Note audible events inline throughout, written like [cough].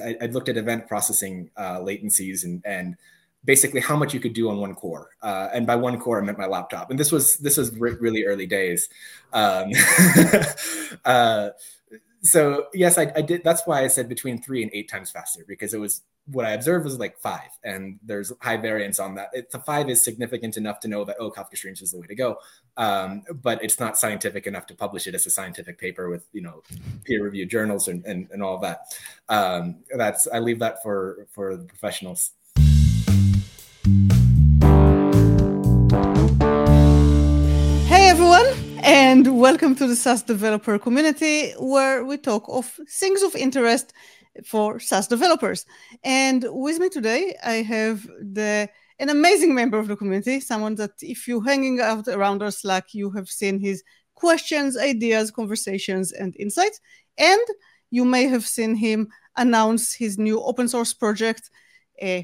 I, I looked at event processing uh, latencies and, and basically how much you could do on one core. Uh, and by one core, I meant my laptop. And this was this was re- really early days. Um, [laughs] uh, so yes, I, I, did. That's why I said between three and eight times faster because it was what I observed was like five, and there's high variance on that. It, the five is significant enough to know that oh, Kafka Streams is the way to go, um, but it's not scientific enough to publish it as a scientific paper with you know peer-reviewed journals and, and, and all that. Um, that's I leave that for for the professionals. Hey everyone, and welcome to the SaaS developer community where we talk of things of interest for SaaS developers. And with me today, I have the an amazing member of the community, someone that if you're hanging out around our Slack, you have seen his questions, ideas, conversations, and insights. And you may have seen him announce his new open source project uh,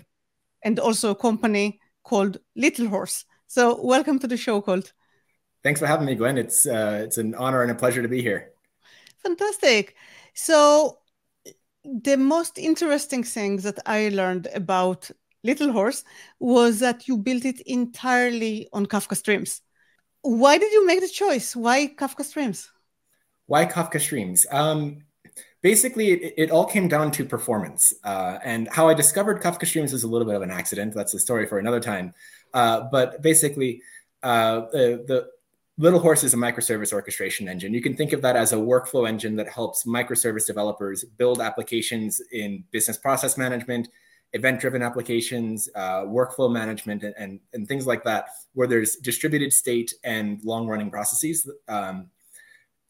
and also a company called Little Horse. So welcome to the show, Colt. Thanks for having me, Gwen. It's uh, it's an honor and a pleasure to be here. Fantastic. So the most interesting thing that I learned about Little Horse was that you built it entirely on Kafka Streams. Why did you make the choice? Why Kafka Streams? Why Kafka Streams? Um, basically, it, it, all came down to performance. Uh, and how I discovered Kafka Streams is a little bit of an accident. That's a story for another time. Uh, but basically, uh, the, the Little Horse is a microservice orchestration engine. You can think of that as a workflow engine that helps microservice developers build applications in business process management, event driven applications, uh, workflow management, and, and, and, things like that, where there's distributed state and long running processes. Um,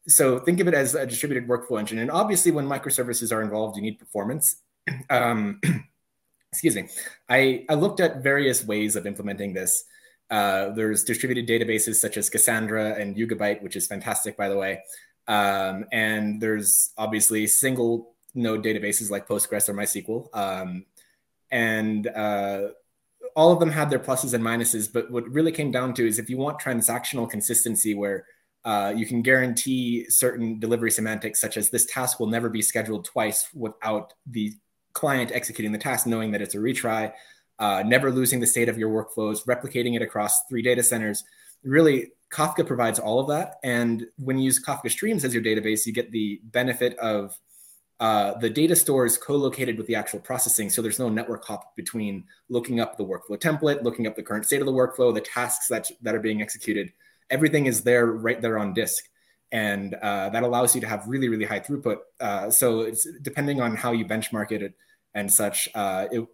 so think of it as a distributed workflow engine. And obviously, when microservices are involved, you need performance. [clears throat] Um, [clears throat] excuse me. I, I looked at various ways of implementing this. Uh, there's distributed databases such as Cassandra and Yugabyte, which is fantastic, by the way. Um, and there's obviously single node databases like Postgres or MySQL. Um, and uh, all of them had their pluses and minuses. But what really came down to is if you want transactional consistency where uh, you can guarantee certain delivery semantics, such as this task will never be scheduled twice without the client executing the task, knowing that it's a retry uh, never losing the state of your workflows, replicating it across three data centers. Really, Kafka provides all of that. And when you use Kafka Streams as your database, you get the benefit of uh, the data stores co-located with the actual processing. So there's no network hop between looking up the workflow template, looking up the current state of the workflow, the tasks that, that are being executed. Everything is there right there on disk. And uh, that allows you to have really, really high throughput. Uh, so it's depending on how you benchmark it and such. Uh, it,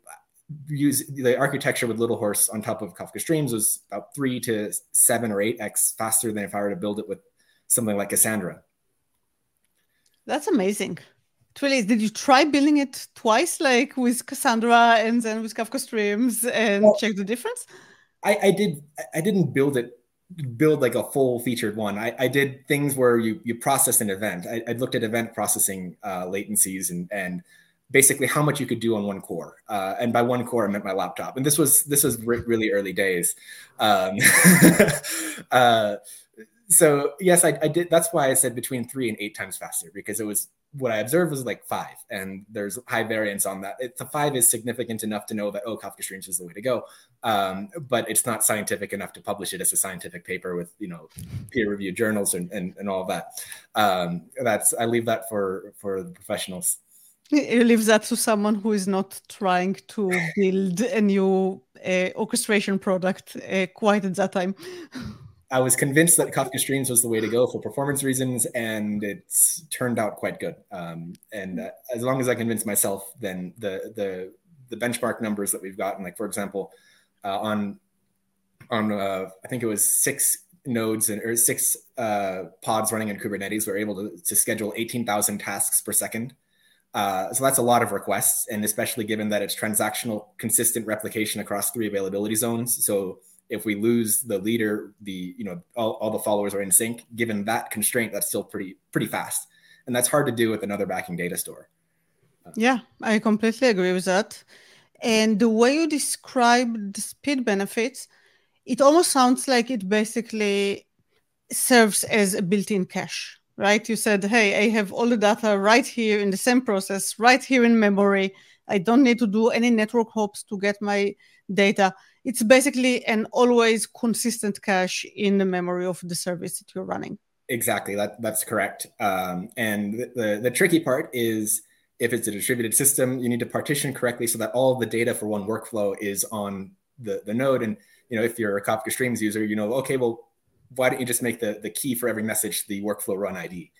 use the architecture with Little Horse on top of Kafka Streams was about three to seven or eight x faster than if I were to build it with something like Cassandra. That's amazing. It really is. Did you try building it twice, like with Cassandra and then with Kafka Streams, and well, check the difference? I, I did. I didn't build it build like a full featured one. I, I did things where you you process an event. I, I looked at event processing uh, latencies and and basically how much you could do on one core. Uh, and by one core, I meant my laptop. And this was this was re- really early days. Um, [laughs] uh, so yes, I, I, did. That's why I said between three and eight times faster because it was what I observed was like five, and there's high variance on that. It, the five is significant enough to know that oh, Kafka Streams is the way to go, um, but it's not scientific enough to publish it as a scientific paper with you know peer-reviewed journals and, and, and all that. Um, that's I leave that for for the professionals. You leave that to someone who is not trying to build a new uh, orchestration product uh, quite at that time. I was convinced that Kafka Streams was the way to go for performance reasons, and it's turned out quite good. Um, and uh, as long as I convince myself, then the the the benchmark numbers that we've gotten, like for example, uh, on on uh, I think it was six nodes and or six uh, pods running in Kubernetes, we're able to, to schedule eighteen thousand tasks per second uh, so that's a lot of requests, and especially given that it's transactional, consistent replication across three availability zones. So if we lose the leader, the you know all, all the followers are in sync. Given that constraint, that's still pretty pretty fast, and that's hard to do with another backing data store. Yeah, I completely agree with that. And the way you describe the speed benefits, it almost sounds like it basically serves as a built-in cache right? You said, hey, I have all the data right here in the same process, right here in memory. I don't need to do any network hops to get my data. It's basically an always consistent cache in the memory of the service that you're running. Exactly, that that's correct. Um, and the, the, the tricky part is if it's a distributed system, you need to partition correctly so that all the data for one workflow is on the the node. And you know, if you're a Kafka Streams user, you know, okay, well, why don't you just make the the key for every message the workflow run ID?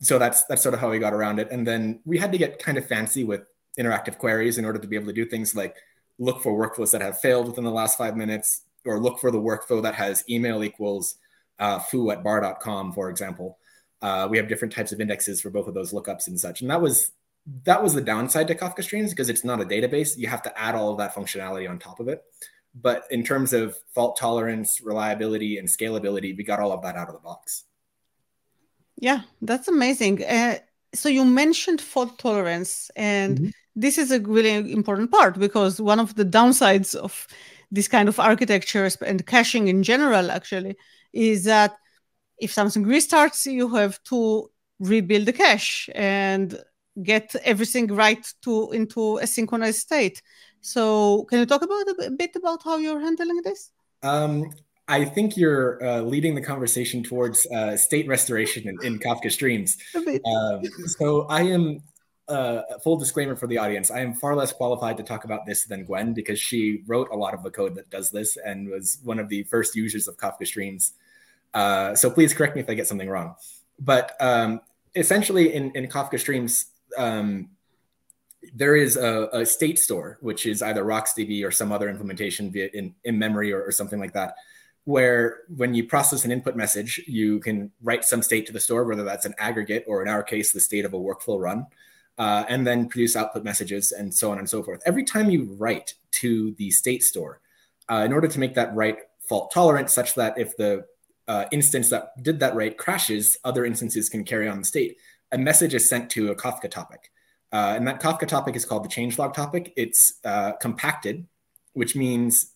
So that's that's sort of how we got around it. And then we had to get kind of fancy with interactive queries in order to be able to do things like look for workflows that have failed within the last five minutes, or look for the workflow that has email equals uh, foo at bar.com, for example. Uh, we have different types of indexes for both of those lookups and such. And that was that was the downside to Kafka Streams because it's not a database. You have to add all of that functionality on top of it. But in terms of fault tolerance, reliability, and scalability, we got all of that out of the box. Yeah, that's amazing. Uh, so you mentioned fault tolerance, and mm-hmm. this is a really important part because one of the downsides of this kind of architectures and caching in general, actually, is that if something restarts, you have to rebuild the cache and get everything right to into a synchronized state. So, can you talk about a bit about how you're handling this? Um, I think you're uh, leading the conversation towards uh, state restoration in, in Kafka streams. Um, so I am, uh, full disclaimer for the audience, I am far less qualified to talk about this than Gwen because she wrote a lot of the code that does this and was one of the first users of Kafka streams. Uh, so please correct me if I get something wrong. But um, essentially in, in Kafka streams, um, there is a, a, state store, which is either RocksDB or some other implementation via in, in memory or, or, something like that, where when you process an input message, you can write some state to the store, whether that's an aggregate or in our case, the state of a workflow run, uh, and then produce output messages and so on and so forth. Every time you write to the state store, uh, in order to make that write fault tolerant, such that if the uh, instance that did that write crashes, other instances can carry on the state. A message is sent to a Kafka topic. Uh, and that Kafka topic is called the changelog topic. It's uh, compacted, which means,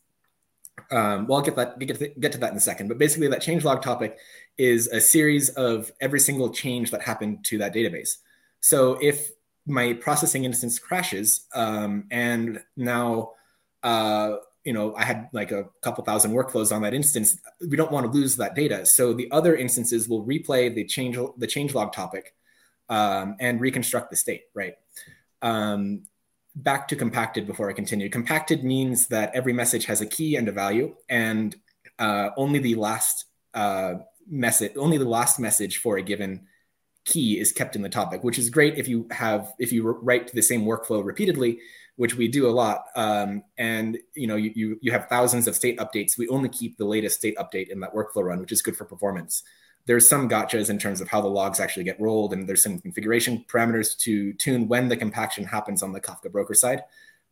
um, well, I'll get that get to, get to that in a second. But basically, that changelog topic is a series of every single change that happened to that database. So if my processing instance crashes, um, and now uh, you know I had like a couple thousand workflows on that instance, we don't want to lose that data. So the other instances will replay the change the changelog topic um, and reconstruct the state, right? Um, back to compacted before I continue. Compacted means that every message has a key and a value, and uh, only the last uh, message, only the last message for a given key is kept in the topic, which is great if you have if you write the same workflow repeatedly, which we do a lot. Um, and you know you, you you have thousands of state updates. We only keep the latest state update in that workflow run, which is good for performance there's some gotchas in terms of how the logs actually get rolled, and there's some configuration parameters to tune when the compaction happens on the Kafka broker side.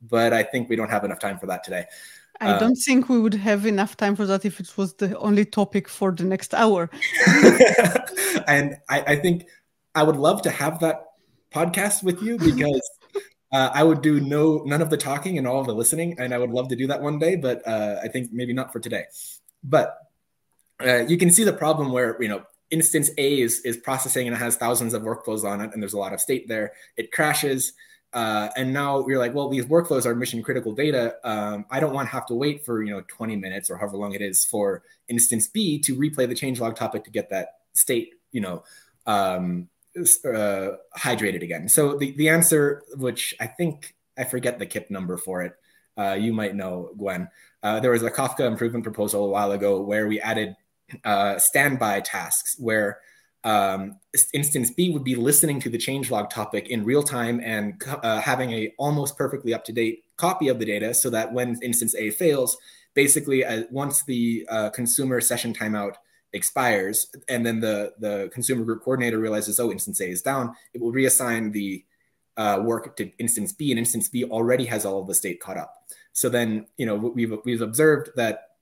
But I think we don't have enough time for that today. I uh, don't think we would have enough time for that if it was the only topic for the next hour. [laughs] [laughs] and I, I, think I would love to have that podcast with you because uh, I would do no none of the talking and all of the listening, and I would love to do that one day. But uh, I think maybe not for today. But uh, you can see the problem where you know instance A is is processing and it has thousands of workflows on it, and there's a lot of state there. It crashes. Uh, and now you're like, well, these workflows are mission critical data. Um, I don't want to have to wait for you know 20 minutes or however long it is for instance B to replay the changelog topic to get that state, you know, um, uh, hydrated again. So the the answer, which I think I forget the KIP number for it, uh, you might know, Gwen. Uh, there was a Kafka improvement proposal a while ago where we added uh, standby tasks where um, instance B would be listening to the changelog topic in real time and uh, having a almost perfectly up to date copy of the data, so that when instance A fails, basically uh, once the uh, consumer session timeout expires, and then the the consumer group coordinator realizes, oh, instance A is down, it will reassign the uh, work to instance B, and instance B already has all of the state caught up. So then, you know, we've we've observed that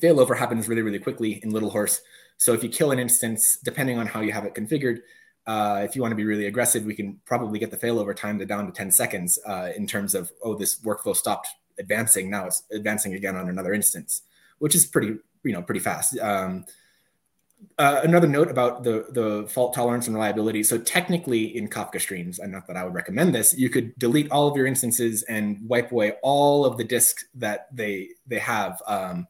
failover happens really, really quickly in Little Horse. So if you kill an instance, depending on how you have it configured, uh, if you want to be really aggressive, we can probably get the failover time to down to 10 seconds uh, in terms of, oh, this workflow stopped advancing. Now it's advancing again on another instance, which is pretty, you know, pretty fast. Um, uh, another note about the the fault tolerance and reliability. So technically, in Kafka streams, and not that I would recommend this, you could delete all of your instances and wipe away all of the disks that they they have, um,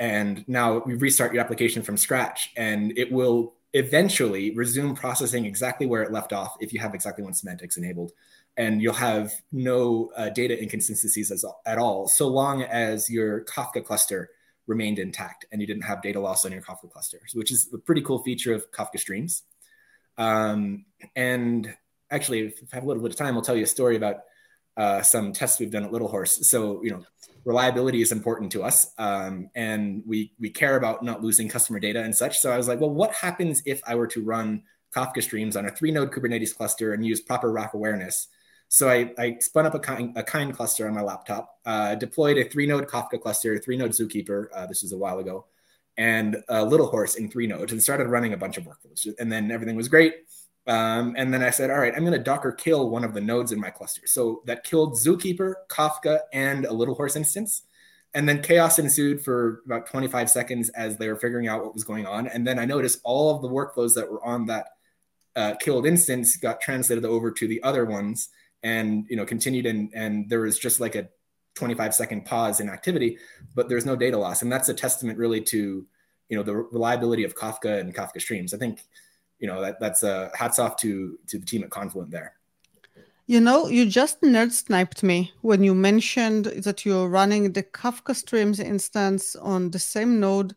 and now we restart your application from scratch, and it will eventually resume processing exactly where it left off if you have exactly one semantics enabled, and you'll have no uh, data inconsistencies as, at all, so long as your Kafka cluster remained intact and you didn't have data loss on your Kafka clusters, which is a pretty cool feature of Kafka Streams. Um, and actually, if I have a little bit of time, I'll tell you a story about uh, some tests we've done at Little Horse. So, you know, reliability is important to us, um, and we we care about not losing customer data and such. So I was like, well, what happens if I were to run Kafka Streams on a three-node Kubernetes cluster and use proper rack awareness? So I, I spun up a kind, a kind cluster on my laptop, uh, deployed a three node Kafka cluster, three node Zookeeper. Uh, this was a while ago, and a Little Horse in three nodes, and started running a bunch of workflows. And then everything was great. Um, and then I said, all right, I'm going to Docker kill one of the nodes in my cluster. So that killed Zookeeper, Kafka, and a Little Horse instance. And then chaos ensued for about 25 seconds as they were figuring out what was going on. And then I noticed all of the workflows that were on that uh, killed instance got translated over to the other ones and you know continued and and there was just like a 25 second pause in activity but there's no data loss and that's a testament really to you know the reliability of kafka and kafka streams i think you know that that's a hats off to to the team at confluent there. You know you just nerd sniped me when you mentioned that you're running the kafka streams instance on the same node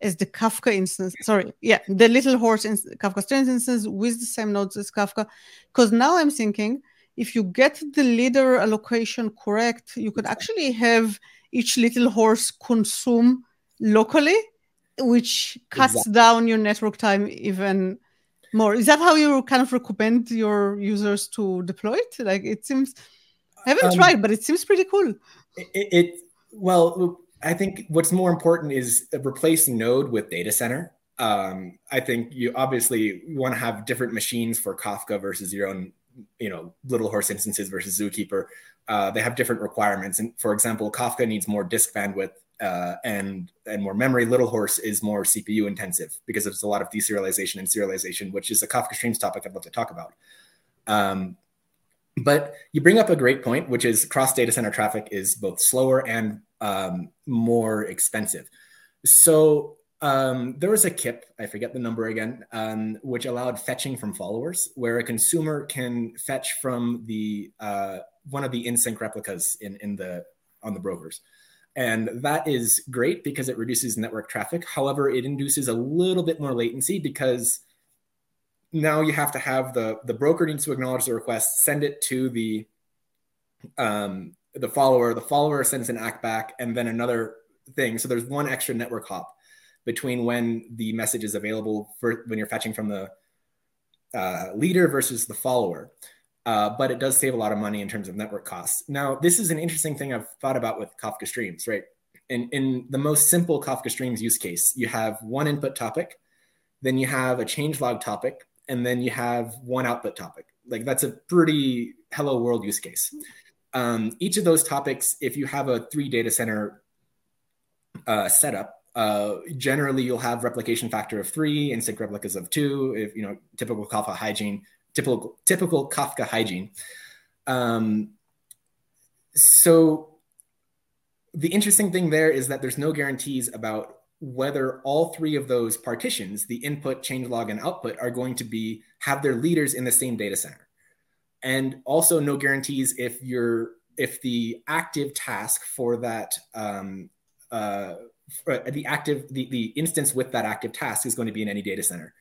as the kafka instance. Sorry yeah the little horse in kafka streams instance with the same nodes as kafka. Because now i'm thinking if you get the leader allocation correct, you could actually have each little horse consume locally, which cuts exactly. down your network time even more. Is that how you kind of recommend your users to deploy it? Like it seems, I haven't um, tried, but it seems pretty cool. It, it, well, I think what's more important is replace node with data center. Um, I think you obviously want to have different machines for Kafka versus your own you know little horse instances versus zookeeper uh, they have different requirements and for example kafka needs more disk bandwidth uh, and and more memory little horse is more cpu intensive because there's a lot of deserialization and serialization which is a kafka streams topic i'd love to talk about um, but you bring up a great point which is cross data center traffic is both slower and um, more expensive so um, there was a KIP, I forget the number again, um, which allowed fetching from followers, where a consumer can fetch from the uh, one of the in-sync replicas in, in the on the brokers. And that is great because it reduces network traffic. However, it induces a little bit more latency because now you have to have the the broker needs to acknowledge the request, send it to the um, the follower. The follower sends an ACK back, and then another thing. So there's one extra network hop between when the message is available for when you're fetching from the uh, leader versus the follower. Uh, but it does save a lot of money in terms of network costs. Now, this is an interesting thing I've thought about with Kafka Streams, right? In, in the most simple Kafka Streams use case, you have one input topic, then you have a changelog topic, and then you have one output topic. Like that's a pretty hello world use case. Um, each of those topics, if you have a three data center uh, setup, uh, generally, you'll have replication factor of three, in-sync replicas of two. If you know typical Kafka hygiene, typical typical Kafka hygiene. Um, so the interesting thing there is that there's no guarantees about whether all three of those partitions, the input, change log, and output, are going to be have their leaders in the same data center, and also no guarantees if you're if the active task for that um, uh, for the active the, the instance with that active task is going to be in any data center.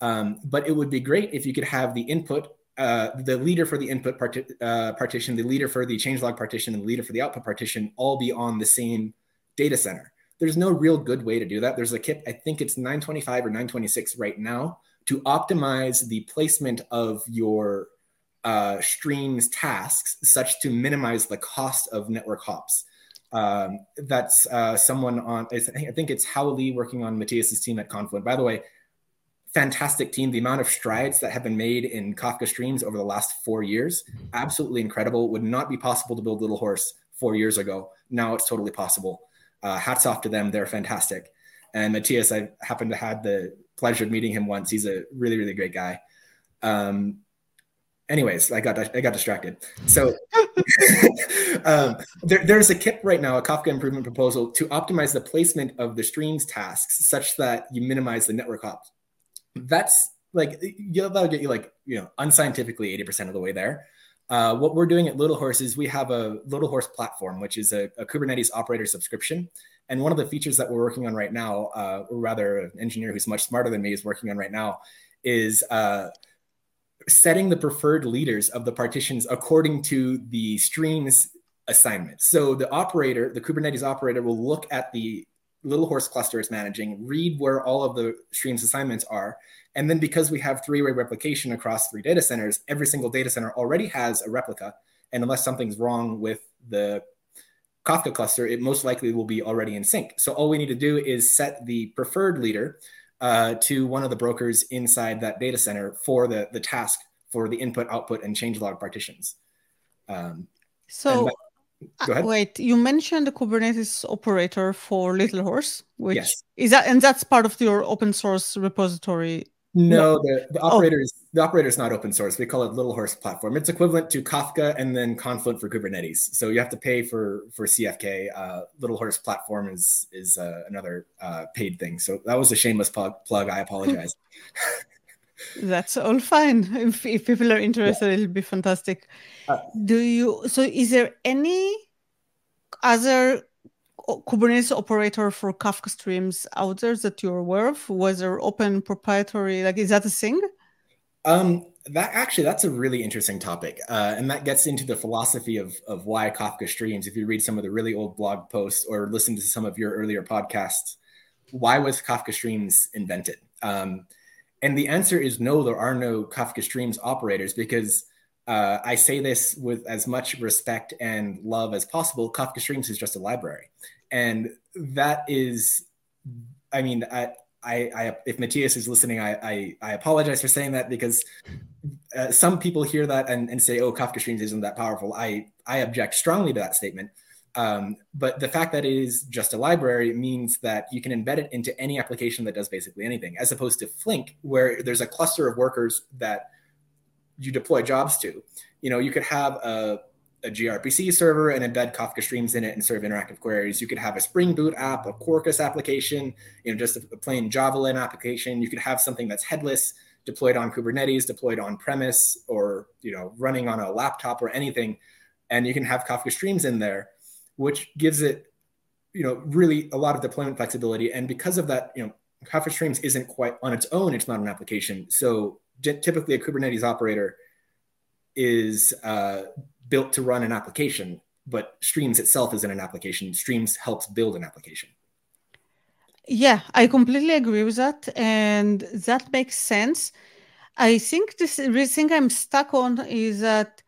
Um, but it would be great if you could have the input, uh, the leader for the input parti- uh, partition, the leader for the changelog partition, and the leader for the output partition all be on the same data center. There's no real good way to do that. There's a KIP, I think it's 925 or 926 right now, to optimize the placement of your uh, streams tasks such to minimize the cost of network hops. Um, that's uh, someone on, I think it's Hao Li working on Matthias's team at Confluent. By the way, fantastic team. The amount of strides that have been made in Kafka streams over the last four years, absolutely incredible. Would not be possible to build Little Horse four years ago. Now it's totally possible. Uh, hats off to them. They're fantastic. And Matthias, I happen to have the pleasure of meeting him once. He's a really, really great guy. Um, anyways, I got I got distracted. So [laughs] um, there, there's a KIP right now, a Kafka improvement proposal to optimize the placement of the streams tasks such that you minimize the network hops. That's like that'll get you like you know unscientifically 80% of the way there. Uh, what we're doing at Little Horse is we have a Little Horse platform, which is a, a Kubernetes operator subscription. And one of the features that we're working on right now, uh, or rather, an engineer who's much smarter than me is working on right now, is uh, setting the preferred leaders of the partitions according to the streams assignment. So the operator, the Kubernetes operator, will look at the Little Horse cluster is managing, read where all of the streams assignments are, and then because we have three-way replication across three data centers, every single data center already has a replica. And unless something's wrong with the Kafka cluster, it most likely will be already in sync. So all we need to do is set the preferred leader uh, to one of the brokers inside that data center for the, the task for the input, output, and change changelog partitions. Um, so, uh, wait, you mentioned the Kubernetes operator for Little Horse, which yes. is that, and that's part of your open source repository no, the, the operator is oh. the operator is not open source. We call it Little Horse Platform. It's equivalent to Kafka and then Confluent for Kubernetes. So you have to pay for for CFK. Uh, Little Horse Platform is is uh, another uh, paid thing. So that was a shameless plug. plug. I apologize. [laughs] That's all fine. If, if people are interested, yeah. it'll be fantastic. Uh, Do you? So, is there any other Kubernetes operator for Kafka streams out there that you're aware of? Whether open, proprietary, like is that a thing? Um, that actually, that's a really interesting topic, uh, and that gets into the philosophy of of why Kafka streams. If you read some of the really old blog posts or listen to some of your earlier podcasts, why was Kafka streams invented? Um, and the answer is no. There are no Kafka streams operators because uh, I say this with as much respect and love as possible. Kafka Streams is just a library and that is i mean i I, I, if Matthias is listening, I, I, I, apologize for saying that because uh, some people hear that and, and say, "Oh, Kafka Streams isn't that powerful." I, I object strongly to that statement. Um, but the fact that it is just a library means that you can embed it into any application that does basically anything, as opposed to Flink, where there's a cluster of workers that you deploy jobs to. You know, you could have a a gRPC server and embed Kafka streams in it and serve interactive queries. You could have a Spring Boot app, a Quarkus application, you know, just a, plain Javalin application. You could have something that's headless, deployed on Kubernetes, deployed on premise, or you know, running on a laptop or anything, and you can have Kafka streams in there, which gives it, you know, really a lot of deployment flexibility. And because of that, you know, Kafka streams isn't quite on its own; it's not an application. So typically, a Kubernetes operator is uh, built to run an application, but Streams itself isn't an application. Streams helps build an application. Yeah, I completely agree with that, and that makes sense. I think this the thing I'm stuck on is that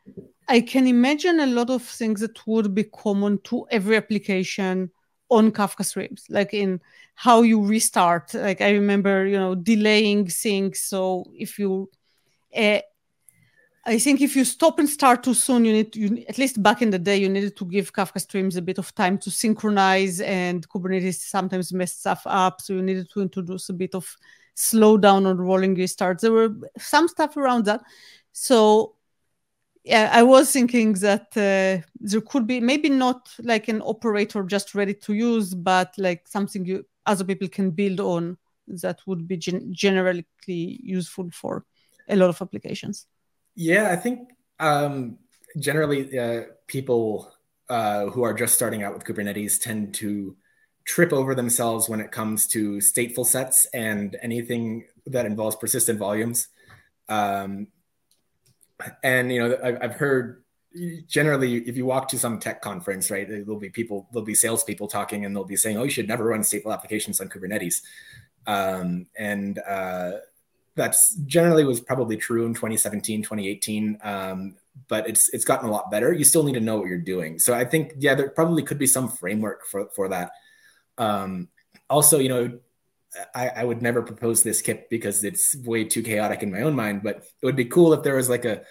I can imagine a lot of things that would be common to every application on Kafka streams, like in how you restart. Like I remember, you know, delaying things. So if you uh, I think if you stop and start too soon, you need to, you, at least back in the day, you needed to give Kafka streams a bit of time to synchronize, and Kubernetes sometimes messed stuff up, so you needed to introduce a bit of slowdown on rolling restarts. There were some stuff around that, so yeah, I was thinking that uh, there could be maybe not like an operator just ready to use, but like something you other people can build on that would be gen- generally useful for a lot of applications. Yeah, I think um, generally uh, people uh, who are just starting out with Kubernetes tend to trip over themselves when it comes to stateful sets and anything that involves persistent volumes. Um, and you know, I've, heard generally if you walk to some tech conference, right, there'll be people, there'll be salespeople talking, and they'll be saying, "Oh, you should never run stateful applications on Kubernetes." Um, and uh, that's generally was probably true in 2017 2018 um, but it's it's gotten a lot better. You still need to know what you're doing. So i think yeah there probably could be some framework for for that. Um, also you know I, I would never propose this KIP because it's way too chaotic in my own mind but it would be cool if there was like a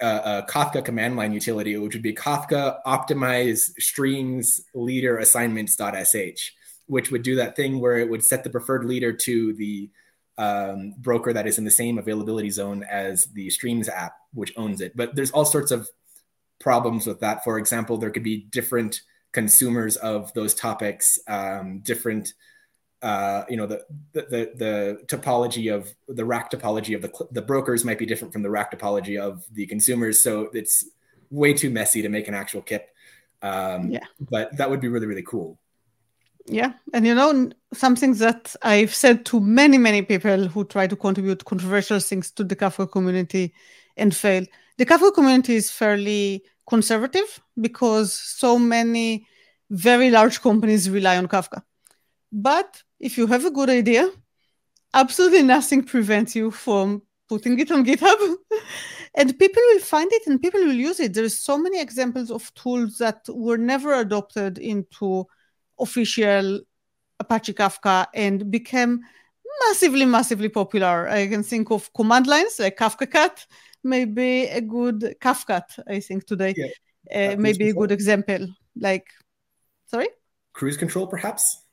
a, a Kafka command line utility, which would be Kafka optimize streams leader assignments.sh, which would do that thing where it would set the preferred leader to the um, broker that is in the same availability zone as the Streams app, which owns it. But there's all sorts of problems with that. For example, there could be different consumers of those topics, um, different. Uh, you know the, the the topology of the rack topology of the the brokers might be different from the rack topology of the consumers, so it's way too messy to make an actual KIP. Um, yeah, but that would be really really cool. Yeah, and you know something that I've said to many many people who try to contribute controversial things to the Kafka community and fail. The Kafka community is fairly conservative because so many very large companies rely on Kafka. But if you have a good idea, absolutely nothing prevents you from putting it on GitHub. [laughs] and people will find it and people will use it. There's so many examples of tools that were never adopted into official Apache Kafka and became massively, massively popular. I can think of command lines like Kafka Cat maybe a good Kafka, I think today, yeah. uh, maybe a good example. Like, sorry? Cruise control, perhaps?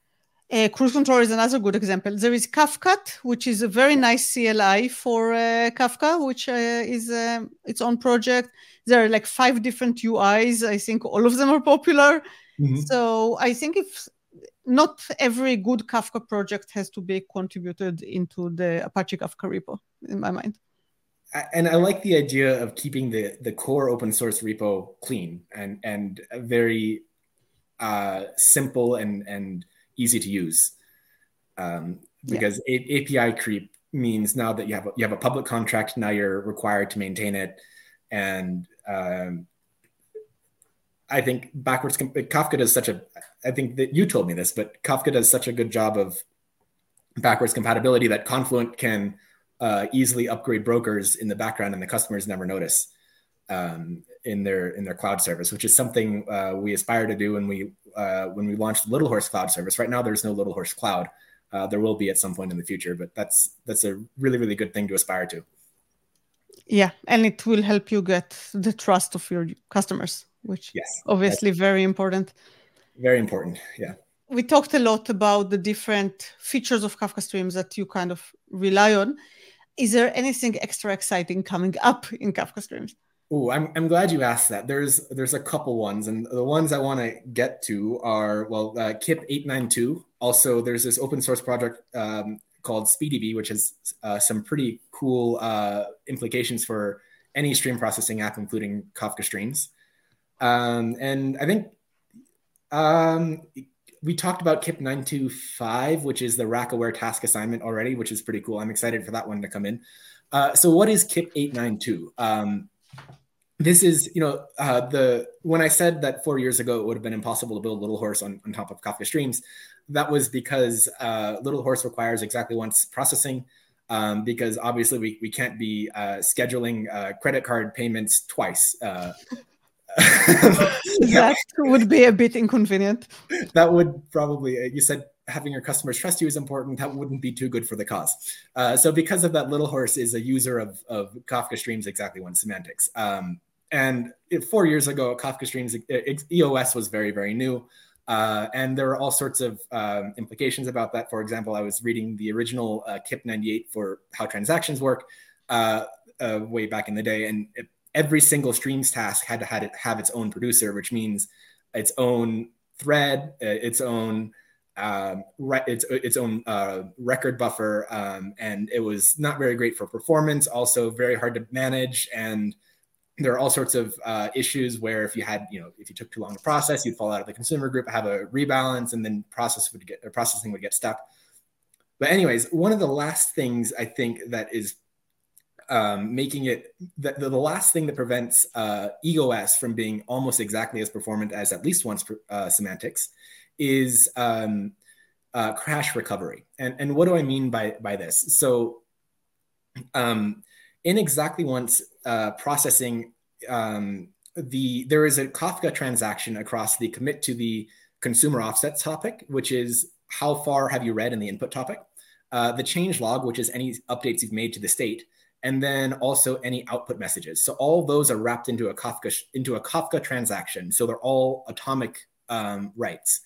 Uh, cruise control is another good example. There is Kafka, which is a very nice CLI for uh, Kafka, which uh, is um, its own project. There are like five different UIs. I think all of them are popular. Mm-hmm. So I think if not every good Kafka project has to be contributed into the Apache Kafka repo, in my mind and I like the idea of keeping the the core open source repo clean and and very uh, simple and and easy to use. Um, because yeah. a- API creep means now that you have a, you have a public contract, now you're required to maintain it, and um, I think backwards Kafka does such a. I think that you told me this, but Kafka does such a good job of backwards compatibility that Confluent can uh, easily upgrade brokers in the background and the customers never notice um, in their in their cloud service, which is something uh, we aspire to do when we uh, when we launched Little Horse Cloud service. Right now, there's no Little Horse Cloud. Uh, there will be at some point in the future, but that's that's a really really good thing to aspire to. Yeah, and it will help you get the trust of your customers, which yes, obviously very important. Very important. Yeah we talked a lot about the different features of Kafka Streams that you kind of rely on. Is there anything extra exciting coming up in Kafka Streams? Oh, I'm, I'm glad you asked that. There's there's a couple ones, and the ones I want to get to are well, uh, KIP 892. Also, there's this open source project um, called SpeeDB, which has uh, some pretty cool uh, implications for any stream processing app, including Kafka Streams. Um, and I think um, we talked about KIP 925, which is the rack aware task assignment already, which is pretty cool. I'm excited for that one to come in. Uh, so what is KIP 892? Um, this is, you know, uh, the when I said that four years ago it would have been impossible to build Little Horse on, on top of Kafka Streams, that was because uh, Little Horse requires exactly once processing. Um, because obviously we, we can't be uh, scheduling uh, credit card payments twice. Uh, [laughs] [laughs] that would be a bit inconvenient. That would probably, uh, you said having your customers trust you is important. That wouldn't be too good for the cause. Uh, so, because of that, Little Horse is a user of, of Kafka Streams exactly one semantics. Um, and it, four years ago, Kafka Streams EOS was very, very new. Uh, and there are all sorts of um, implications about that. For example, I was reading the original uh, KIP 98 for how transactions work uh, uh, way back in the day, and it, every single streams task had to have, it, have its own producer, which means its own thread, uh, its own um, re- its its own uh, record buffer, um, and it was not very great for performance. Also, very hard to manage, and there are all sorts of uh, issues where if you had, you know, if you took too long to process, you'd fall out of the consumer group, have a rebalance, and then process would get processing would get stuck. But anyways, one of the last things I think that is um, making it the, the, last thing that prevents uh, EOS from being almost exactly as performant as at least once uh, semantics is um, uh, crash recovery. And, and what do I mean by, by this? So um, in exactly once uh, processing, um, the there is a Kafka transaction across the commit to the consumer offset topic, which is how far have you read in the input topic, uh, the change log, which is any updates you've made to the state, and then also any output messages. So all those are wrapped into a Kafka into a Kafka transaction. So they're all atomic um, writes.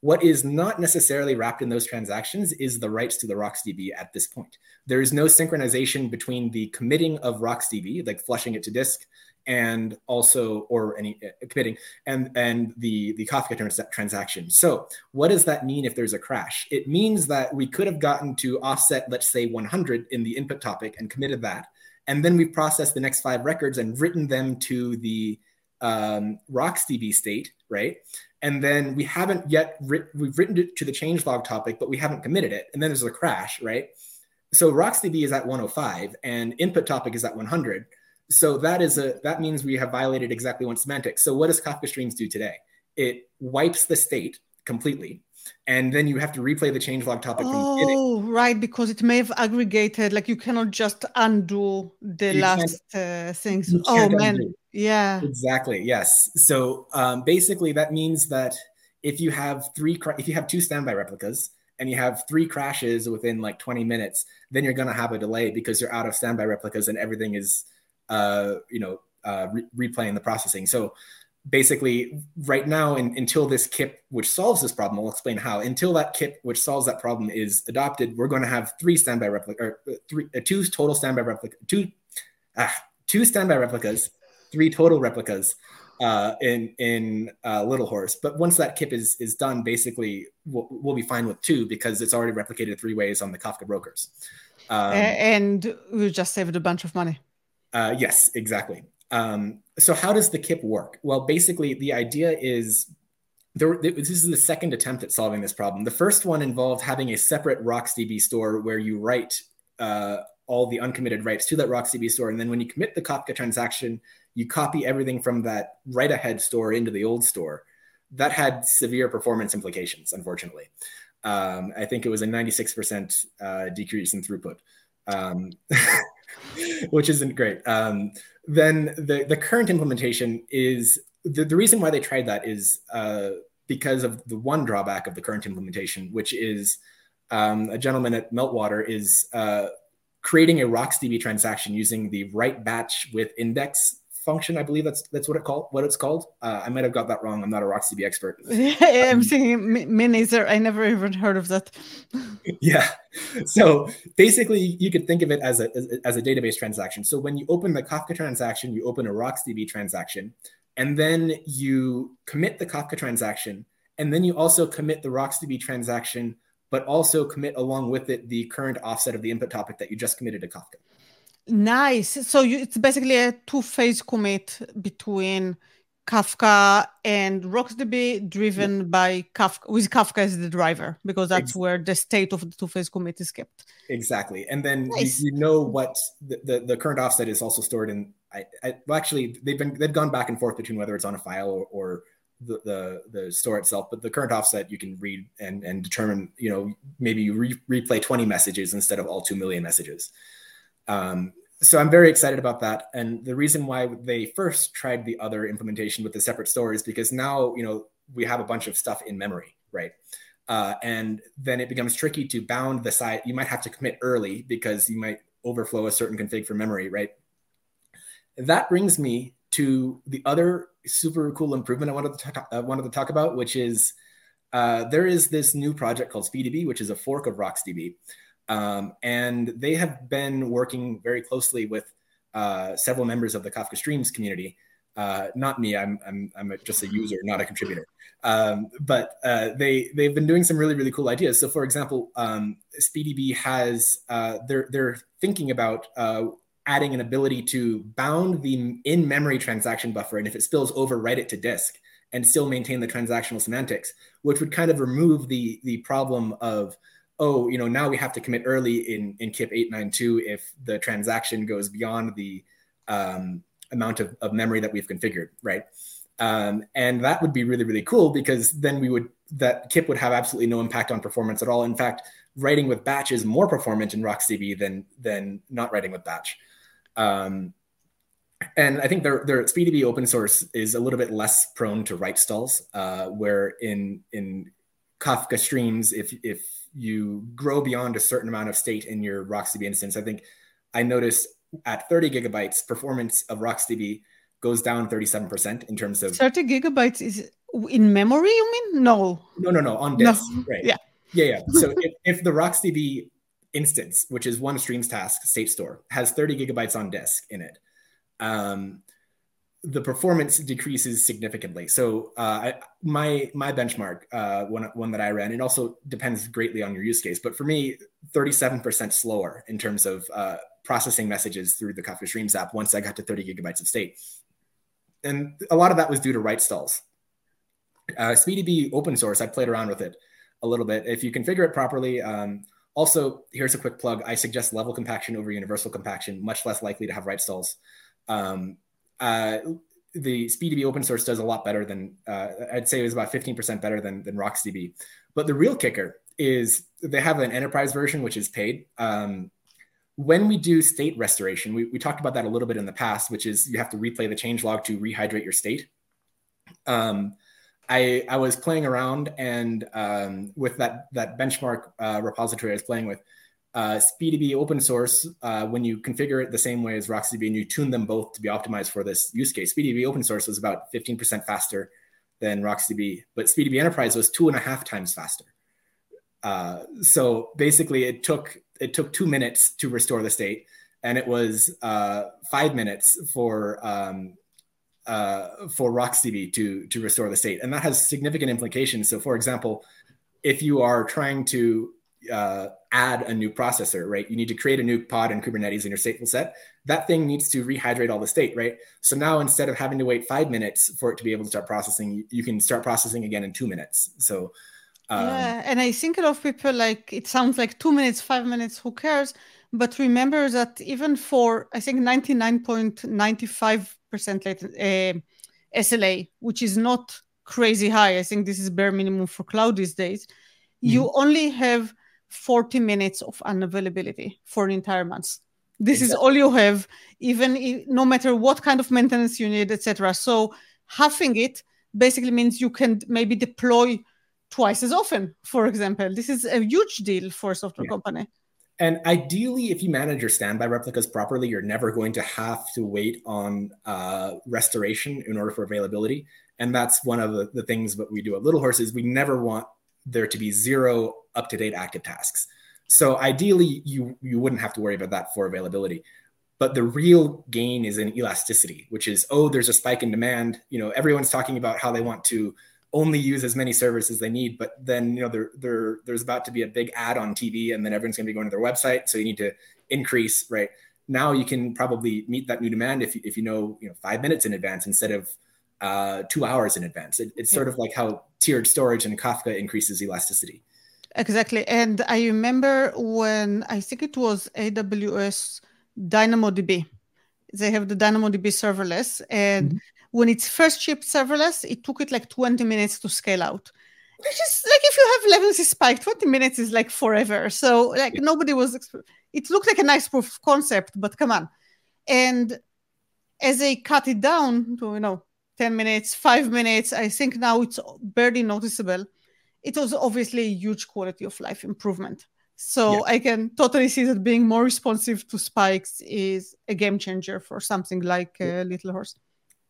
What is not necessarily wrapped in those transactions is the rights to the RocksDB at this point. There is no synchronization between the committing of RocksDB, like flushing it to disk, and also or any uh, committing and and the the Kafka trans- transaction. So what does that mean if there's a crash? It means that we could have gotten to offset, let's say 100 in the input topic and committed that, and then we've processed the next five records and written them to the um, RocksDB state, right? And then we haven't yet writ- we've written it to the changelog topic, but we haven't committed it, and then there's a crash, right? So RocksDB is at 105 and input topic is at 100 so that is a that means we have violated exactly one semantic. So what does Kafka Streams do today? It wipes the state completely, and then you have to replay the changelog topic. Oh, right, because it may have aggregated. Like you cannot just undo the you last uh, things. Oh man, undo. yeah, exactly. Yes. So um, basically, that means that if you have three, if you have two standby replicas, and you have three crashes within like 20 minutes, then you're going to have a delay because you're out of standby replicas and everything is uh, you know, uh, re- replaying the processing. So basically, right now, in, until this KIP which solves this problem, I'll explain how. Until that KIP which solves that problem is adopted, we're going to have three standby replica, or uh, three, uh, two total standby replica, two, ah, two standby replicas, three total replicas uh, in in uh, Little Horse. But once that KIP is is done, basically we'll, we'll be fine with two because it's already replicated three ways on the Kafka brokers. Um, and we just saved a bunch of money. Uh, yes, exactly. Um, so how does the KIP work? Well, basically, the idea is there, this is the second attempt at solving this problem. The first one involved having a separate RocksDB store where you write uh, all the uncommitted writes to that RocksDB store, and then when you commit the Kafka transaction, you copy everything from that write ahead store into the old store. That had severe performance implications, unfortunately. Um, I think it was a 96% uh, decrease in throughput. Um, [laughs] [laughs] which isn't great. Um, then the, the current implementation is the, the reason why they tried that is uh, because of the one drawback of the current implementation, which is um, a gentleman at Meltwater is uh, creating a RocksDB transaction using the write batch with index function. I believe that's that's what it called. What it's called. Uh, I might have got that wrong. I'm not a RocksDB expert. [laughs] Yeah, I'm thinking me neither. I never even heard of that. [laughs] yeah. So basically, you could think of it as a as, as a database transaction. So when you open the Kafka transaction, you open a RocksDB transaction, and then you commit the Kafka transaction, and then you also commit the RocksDB transaction, but also commit along with it the current offset of the input topic that you just committed to Kafka. Nice. So you, it's basically a two-phase commit between Kafka and RocksDB, driven yeah. by Kafka with Kafka as the driver, because that's exactly. where the state of the two-phase commit is kept. Exactly, and then nice. you, you, know what the, the, the, current offset is also stored in. I, I, well, actually, they've been they've gone back and forth between whether it's on a file or, or the, the, the store itself, but the current offset you can read and and determine. You know, maybe you re- replay twenty messages instead of all two million messages. Um, so I'm very excited about that. And the reason why they first tried the other implementation with the separate store is because now, you know, we have a bunch of stuff in memory, right? Uh, and then it becomes tricky to bound the site. You might have to commit early because you might overflow a certain config for memory, right? That brings me to the other super cool improvement I wanted to talk, uh, wanted to talk about, which is uh, there is this new project called SpeeDB, which is a fork of RocksDB. Um, and they have been working very closely with uh, several members of the Kafka Streams community. Uh, not me, I'm, I'm, I'm a, just a user, not a contributor. Um, but uh, they, they've been doing some really, really cool ideas. So, for example, um, SpeeDB has, uh, they're, they're thinking about uh, adding an ability to bound the in memory transaction buffer. And if it spills over, write it to disk and still maintain the transactional semantics, which would kind of remove the, the problem of oh, you know, now we have to commit early in, in KIP 892 if the transaction goes beyond the um, amount of, of memory that we've configured, right? Um, and that would be really, really cool because then we would, that KIP would have absolutely no impact on performance at all. In fact, writing with batch is more performant in RocksDB than, than not writing with batch. Um, and I think their, their SpeeDB open source is a little bit less prone to write stalls, uh, where in, in Kafka streams, if, if you grow beyond a certain amount of state in your RocksDB instance. I think I noticed at 30 gigabytes, performance of RocksDB goes down 37% in terms of 30 gigabytes is In memory, you mean? No. No, no, no. On disk. No. Right. Yeah. Yeah, yeah. So [laughs] if, if the RocksDB instance, which is one streams task state store, has 30 gigabytes on disk in it, um, the performance decreases significantly. So uh, I, my my benchmark, uh, one one that I ran, it also depends greatly on your use case. But for me, 37% slower in terms of uh, processing messages through the Kafka Streams app once I got to 30 gigabytes of state, and a lot of that was due to write stalls. Uh, SpeeDB open source, I played around with it a little bit. If you configure it properly. Um, also, here's a quick plug. I suggest level compaction over universal compaction, much less likely to have write stalls. Um, uh, the SpeeDB open source does a lot better than uh, I'd say it was about 15% better than, than RocksDB. But the real kicker is they have an enterprise version which is paid. Um, when we do state restoration, we, we talked about that a little bit in the past, which is you have to replay the change log to rehydrate your state. Um, I, I was playing around and um, with that that benchmark uh, repository I was playing with, uh, SpeeDB open source, uh, when you configure it the same way as RocksDB and you tune them both to be optimized for this use case, SpeeDB open source was about 15% faster than RocksDB, but SpeeDB Enterprise was two and a half times faster. Uh, so basically, it took it took two minutes to restore the state, and it was uh, five minutes for um, uh, for RocksDB to to restore the state, and that has significant implications. So, for example, if you are trying to uh, add a new processor, right? You need to create a new pod in Kubernetes in your stateful set. That thing needs to rehydrate all the state, right? So now instead of having to wait five minutes for it to be able to start processing, you can start processing again in two minutes. So um, yeah, and I think a lot of people like it sounds like two minutes, five minutes, who cares? But remember that even for I think ninety nine point ninety five percent SLA, which is not crazy high. I think this is bare minimum for cloud these days. Mm-hmm. You only have 40 minutes of unavailability for an entire month. This exactly. is all you have, even if, no matter what kind of maintenance you need, etc. So halving it basically means you can maybe deploy twice as often. For example, this is a huge deal for a software yeah. company. And ideally, if you manage your standby replicas properly, you're never going to have to wait on uh, restoration in order for availability. And that's one of the, the things that we do at Little Horse is we never want there to be zero up to date active tasks. So ideally, you you wouldn't have to worry about that for availability. But the real gain is in elasticity, which is oh, there's a spike in demand. You know, everyone's talking about how they want to only use as many servers as they need, but then you know there there there's about to be a big ad on TV, and then everyone's going to be going to their website, so you need to increase right now. You can probably meet that new demand if if you know you know five minutes in advance instead of uh, two hours in advance. It, it's sort of like how tiered storage and Kafka increases elasticity. Exactly. And I remember when I think it was AWS DynamoDB. They have the DynamoDB serverless. And mm-hmm. when it's first shipped serverless, it took it like 20 minutes to scale out. Which is like if you have latency spike, 20 minutes is like forever. So like yeah. nobody was it looked like a nice proof of concept, but come on. And as they cut it down to, you know, 10 minutes, five minutes. I think now it's barely noticeable. It was obviously a huge quality of life improvement. So yeah. I can totally see that being more responsive to spikes is a game changer for something like uh, Little Horse.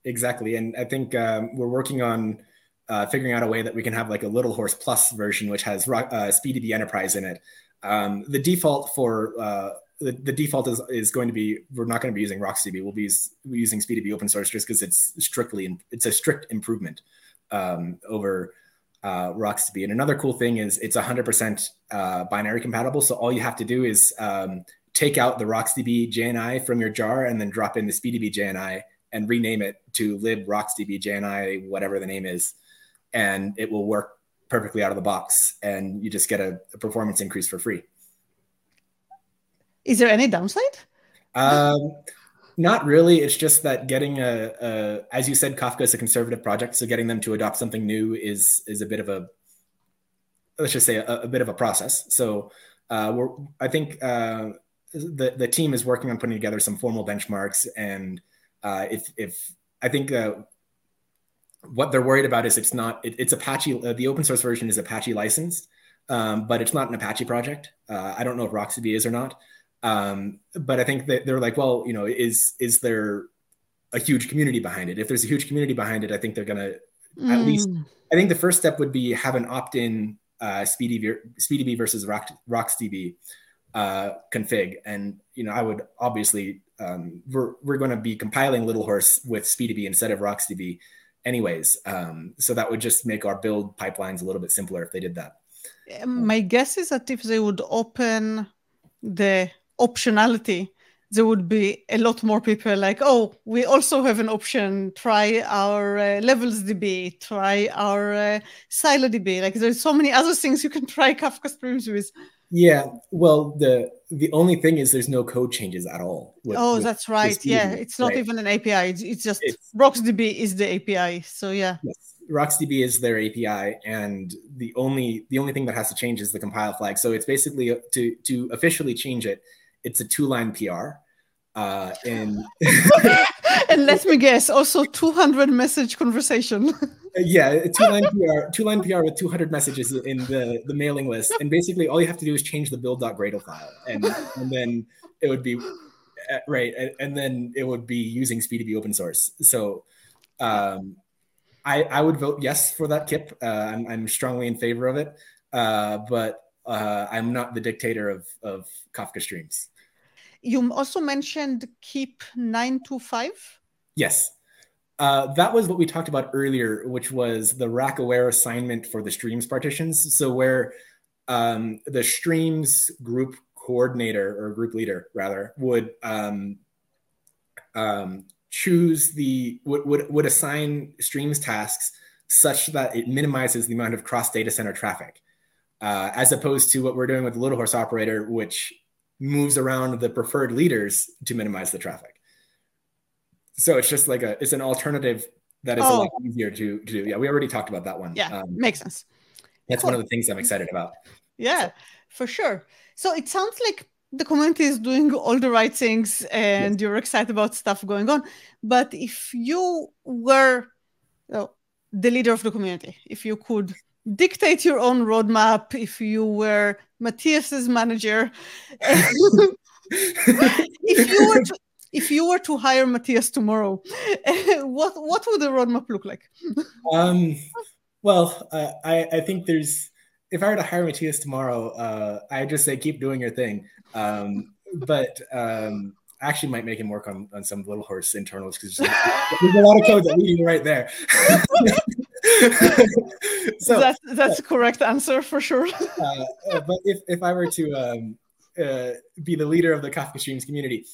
Exactly. And I think um, we're working on uh, figuring out a way that we can have like a Little Horse Plus version, which has uh, SpeeDB Enterprise in it. Um, the default for uh, the, default is, is going to be we're not going to be using RocksDB. We'll be using SpeeDB open source just because it's strictly it's a strict improvement um, over uh, RocksDB. And another cool thing is it's 100% uh, binary compatible. So all you have to do is um, take out the RocksDB JNI from your jar and then drop in the SpeeDB JNI and rename it to lib RocksDB JNI, whatever the name is, and it will work perfectly out of the box. And you just get a, a performance increase for free. Is there any downside? Um, not really. It's just that getting a, a, as you said, Kafka is a conservative project, so getting them to adopt something new is is a bit of a, let's just say, a, a bit of a process. So uh, we're, I think uh, the the team is working on putting together some formal benchmarks, and uh, if if I think uh, what they're worried about is it's not it, it's Apache. Uh, the open source version is Apache licensed, um, but it's not an Apache project. Uh, I don't know if RocksDB is or not. Um, but I think that they're like, well, you know, is is there a huge community behind it? If there's a huge community behind it, I think they're gonna mm. at least I think the first step would be have an opt-in uh, Speedy SpeeDB versus Rock, RocksDB uh, config, and you know I would obviously um, we're we're going to be compiling Little Horse with SpeeDB instead of RocksDB, anyways. Um, so that would just make our build pipelines a little bit simpler if they did that. My guess is that if they would open the optionality there would be a lot more people like, oh, we also have an option. Try our uh, levels DB, try our uh, ScyllaDB. Like there's so many other things you can [laughs] try Kafka streams with. Yeah, well, the the only thing is there's no code changes at all. With, oh, with that's right. Yeah, it's not right? even an API. It's, it's just it's, RocksDB is the API. So yeah. Yes. RocksDB is their API, and the only the only thing that has to change is the compile flag. So it's basically to to officially change it it's a two line PR. Uh, and [laughs] and let me guess, also 200 message conversation. [laughs] yeah, two line PR, two line PR with 200 messages in the, the mailing list. And basically, all you have to do is change the build.gradle file, and and then it would be uh, right, and, and then it would be using SpeeDB open source. So. Um, I, I would vote yes for that KIP. Uh, I'm, I'm strongly in favor of it, uh, but uh, I'm not the dictator of, of Kafka streams. You also mentioned KIP 925. Yes. Uh, that was what we talked about earlier, which was the rack aware assignment for the streams partitions. So where um, the streams group coordinator or group leader rather would um, um, choose the would, would would assign streams tasks such that it minimizes the amount of cross data center traffic uh, as opposed to what we're doing with the little horse operator, which moves around the preferred leaders to minimize the traffic. So it's just like a it's an alternative that is oh. a lot easier to, to do. Yeah, we already talked about that one. Yeah, um, makes sense. That's cool. one of the things I'm excited about. Yeah, so. for sure. So it sounds like the community is doing all the right things and yes. you're excited about stuff going on. But if you were the leader of the community, if you could dictate your own roadmap if you were Matthias's manager. [laughs] if you were to, if you were to hire Matthias tomorrow, [laughs] what what would the roadmap look like? um, well, uh, I I think there's if I were to hire Matthias tomorrow, uh, I just say keep doing your thing. Um, but um, I actually might make him work on, on some little horse internals because there's, there's, a lot of code that we leading right there. [laughs] [laughs] so that's that's uh, correct answer for sure. [laughs] uh, uh, but if, if I were to um, uh, be the leader of the Kafka Streams community,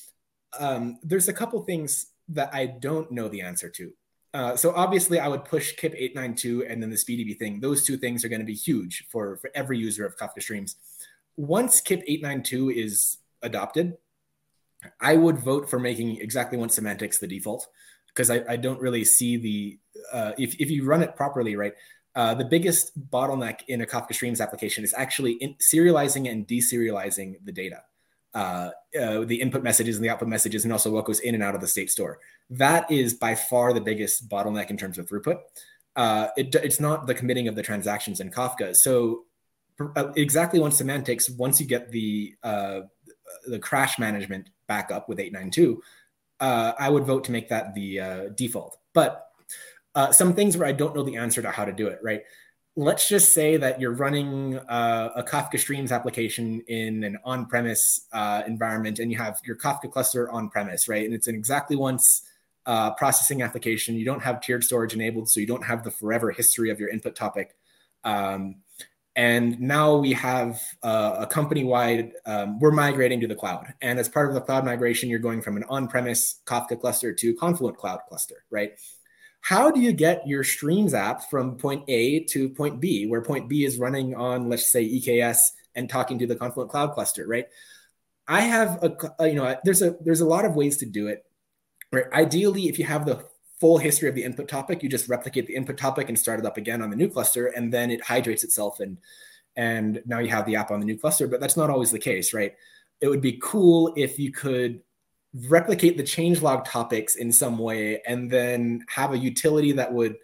um, there's a couple things that I don't know the answer to. Uh, so obviously, I would push KIP 892 and then the SpeeDB thing. Those two things are going to be huge for, for every user of Kafka Streams. Once KIP 892 is adopted, I would vote for making exactly once semantics the default because I, I, don't really see the uh, if if you run it properly, right? Uh, the biggest bottleneck in a Kafka Streams application is actually in serializing and deserializing the data, uh, uh, the input messages and the output messages, and also what goes in and out of the state store. That is by far the biggest bottleneck in terms of throughput. Uh, it, it's not the committing of the transactions in Kafka. So uh, exactly once semantics, once you get the the crash management back up with 892, uh, I would vote to make that the uh, default. But uh, some things where I don't know the answer to how to do it, right? Let's just say that you're running uh, a Kafka Streams application in an on premise uh, environment and you have your Kafka cluster on premise, right? And it's an exactly once uh, processing application. You don't have tiered storage enabled, so you don't have the forever history of your input topic. Um, and now we have uh, a company wide, um, we're migrating to the cloud. And as part of the cloud migration, you're going from an on premise Kafka cluster to Confluent Cloud cluster, right? How do you get your Streams app from point A to point B, where point B is running on, let's say, EKS and talking to the Confluent Cloud cluster, right? I have a, you know, there's a there's a lot of ways to do it. Right? Ideally, if you have the full history of the input topic. You just replicate the input topic and start it up again on the new cluster, and then it hydrates itself, and and now you have the app on the new cluster. But that's not always the case, right? It would be cool if you could replicate the changelog topics in some way, and then have a utility that would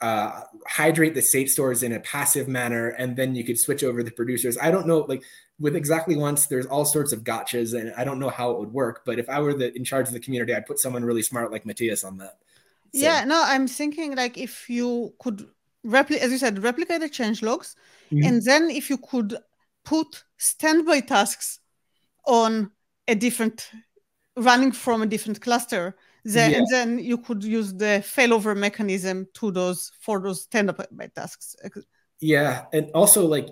uh, hydrate the state stores in a passive manner, and then you could switch over the producers. I don't know, like with exactly once, there's all sorts of gotchas, and I don't know how it would work. But if I were the in charge of the community, I'd put someone really smart like Matthias on that. So. Yeah, no, I'm thinking like if you could replicate, as you said, replicate the change logs, mm-hmm. and then if you could put standby tasks on a different running from a different cluster then, yeah. then you could use the failover mechanism to those for those standby tasks yeah and also like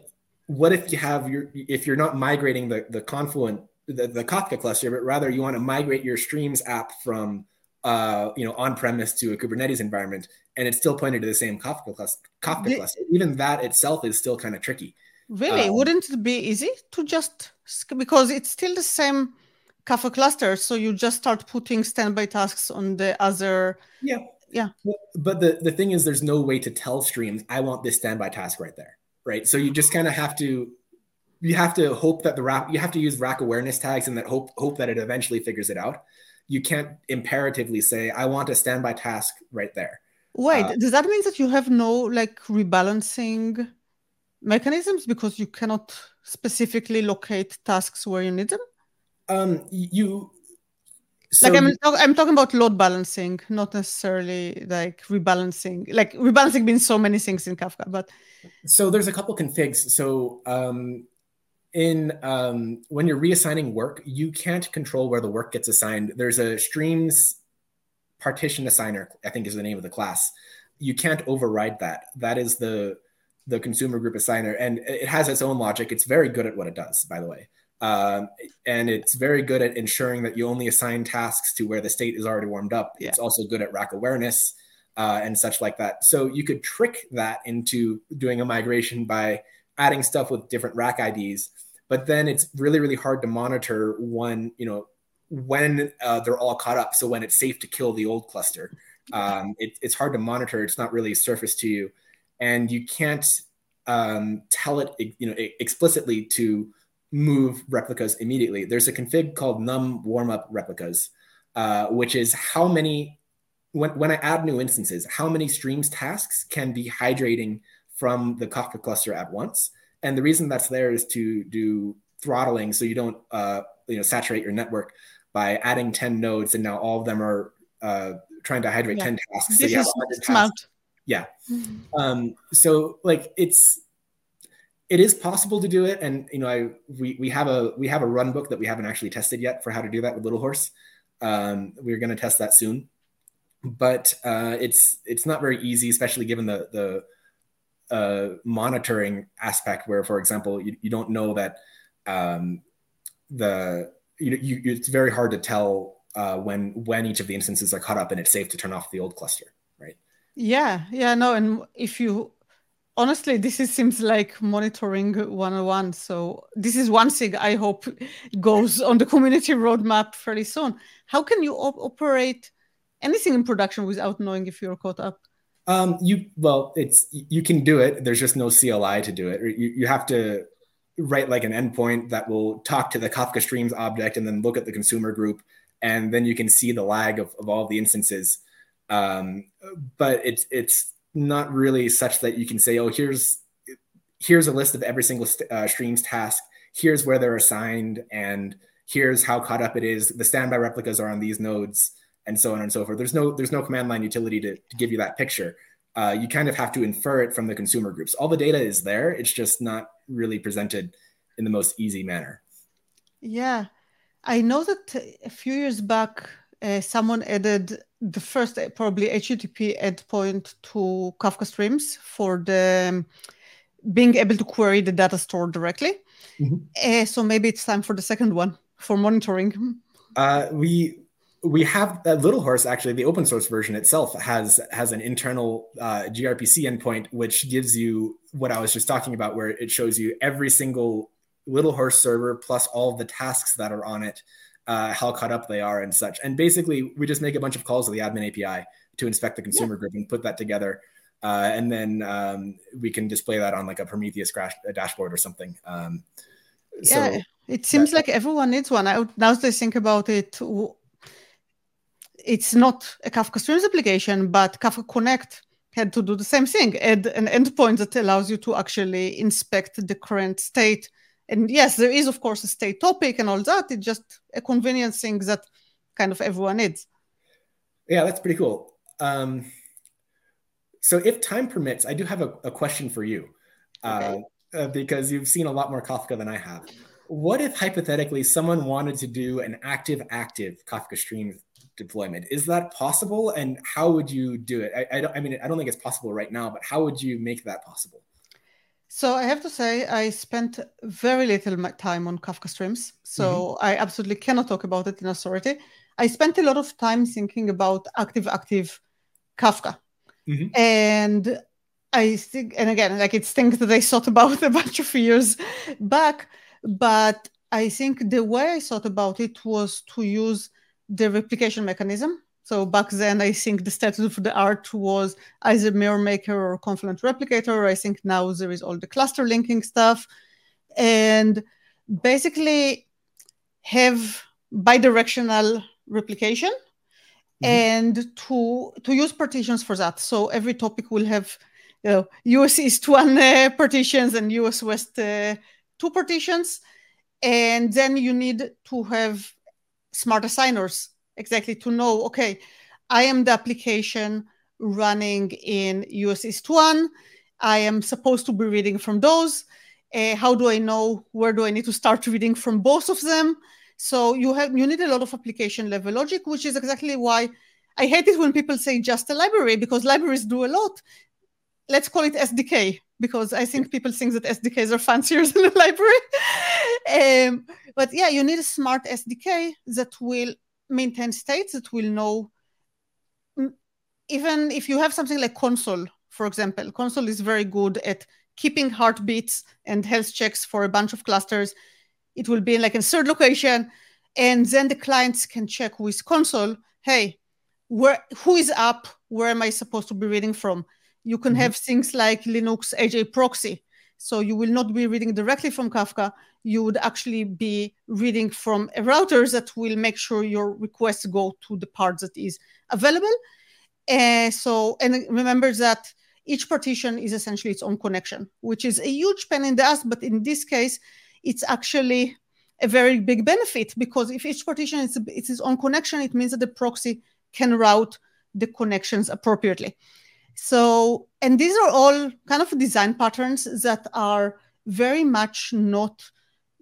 what if you have your if you're not migrating the the confluent the, the kafka cluster but rather you want to migrate your streams app from uh, you know on premise to a kubernetes environment and it's still pointed to the same kafka cluster, kafka the, cluster even that itself is still kind of tricky really um, wouldn't it be easy to just because it's still the same Kafka cluster. So you just start putting standby tasks on the other. Yeah. Yeah. But the, the thing is, there's no way to tell streams, I want this standby task right there. Right. So you just kind of have to, you have to hope that the rack, you have to use rack awareness tags and that hope, hope that it eventually figures it out. You can't imperatively say, I want a standby task right there. Wait, uh, does that mean that you have no like rebalancing mechanisms because you cannot specifically locate tasks where you need them? Um, you so like I'm, I'm talking about load balancing, not necessarily like rebalancing. Like rebalancing means so many things in Kafka, but so there's a couple configs. So um, in um, when you're reassigning work, you can't control where the work gets assigned. There's a streams partition assigner, I think is the name of the class. You can't override that. That is the the consumer group assigner, and it has its own logic. It's very good at what it does, by the way. Um, and it's very good at ensuring that you only assign tasks to where the state is already warmed up. Yeah. It's also good at rack awareness uh, and such like that. So you could trick that into doing a migration by adding stuff with different rack IDs. But then it's really, really hard to monitor when, you know, when uh, they're all caught up. So when it's safe to kill the old cluster, um, it, it's hard to monitor. It's not really surfaced to you, and you can't um, tell it, you know, explicitly to move replicas immediately. There's a config called num warmup replicas, uh, which is how many, when, when I add new instances, how many streams tasks can be hydrating from the Kafka cluster at once. And the reason that's there is to do throttling so you don't uh, you know saturate your network by adding 10 nodes and now all of them are uh, trying to hydrate yeah. 10 tasks. This so is smart. Tasks. Yeah. Mm-hmm. Um, so like it's it is possible to do it and you know i we, we have a we have a run book that we haven't actually tested yet for how to do that with little horse um, we're going to test that soon but uh, it's it's not very easy especially given the the uh, monitoring aspect where for example you, you don't know that um, the you, you it's very hard to tell uh, when when each of the instances are caught up and it's safe to turn off the old cluster right? Yeah yeah no and if you honestly this is, seems like monitoring 101 so this is one thing i hope goes on the community roadmap fairly soon. How can you op- operate anything in production without knowing if you're caught up um, you well it's you can do it there's just no cli to do it you, you have to write like an endpoint that will talk to the kafka streams object and then look at the consumer group and then you can see the lag of, of all the instances um, but it's it's not really such that you can say, oh, here's here's a list of every single st- uh, stream's task. Here's where they're assigned, and here's how caught up it is. The standby replicas are on these nodes, and so on and so forth. There's no there's no command line utility to, to give you that picture. Uh, you kind of have to infer it from the consumer groups. All the data is there. It's just not really presented in the most easy manner. Yeah, I know that a few years back, uh, someone added the first uh, probably HTTP endpoint to Kafka Streams for the um, being able to query the data store directly. Mm-hmm. Uh, so maybe it's time for the second one for monitoring. Uh, we we have that little horse actually the open source version itself has has an internal uh, grpc endpoint which gives you what i was just talking about where it shows you every single little horse server plus all of the tasks that are on it uh, how caught up they are and such. And basically, we just make a bunch of calls to the admin API to inspect the consumer yeah. group and put that together. Uh, and then um, we can display that on like a Prometheus crash, a dashboard or something. Um, yeah, so it seems that, like everyone needs one. I, now that I think about it, it's not a Kafka Streams application, but Kafka Connect had to do the same thing, add an endpoint that allows you to actually inspect the current state and yes, there is of course a state topic and all that. It's just a convenience thing that kind of everyone needs. Yeah, that's pretty cool. Um, so, if time permits, I do have a, a question for you okay. uh, uh, because you've seen a lot more Kafka than I have. What if hypothetically someone wanted to do an active active Kafka stream deployment? Is that possible? And how would you do it? I, I, don't, I mean, I don't think it's possible right now, but how would you make that possible? So I have to say, I spent very little time on Kafka streams. So mm-hmm. I absolutely cannot talk about it in authority. I spent a lot of time thinking about active active Kafka. Mm-hmm. And I think, and again, like it's things that I thought about [laughs] a bunch of years back, but I think the way I thought about it was to use the replication mechanism. So back then, I think the status of the art was either Mirror Maker or Confluent Replicator. I think now there is all the cluster linking stuff, and basically have bidirectional replication mm-hmm. and to to use partitions for that. So every topic will have you know, US East one uh, partitions and US West uh, two partitions, and then you need to have smart assigners exactly to know. Okay, I am the application running in US East one. I am supposed to be reading from those. Uh, how do I know where do I need to start reading from both of them? So you have you need a lot of application level logic, which is exactly why I hate it when people say just a library because libraries do a lot. Let's call it SDK because I think people think that SDKs are fancier [laughs] than a library. Um, but yeah, you need a smart SDK that will maintain states, that will know. Mm, even if you have something like Consul, for example, Consul is very good at keeping heartbeats and health checks for a bunch of clusters. It will be in like a third location and then the clients can check with Consul, hey where who is up? Where am i supposed to be reading from? You can mm-hmm. have things like linux HAProxy. So you will not be reading directly from kafka you would actually be reading from a router that will make sure your requests go to the part that is available uh, so and remember that each partition is essentially its own connection which is a huge pain in the ass but in this case it's actually a very big benefit because if each partition is its own connection, it means that the proxy can route the connections appropriately. So, and these are all kind of design patterns that are very much not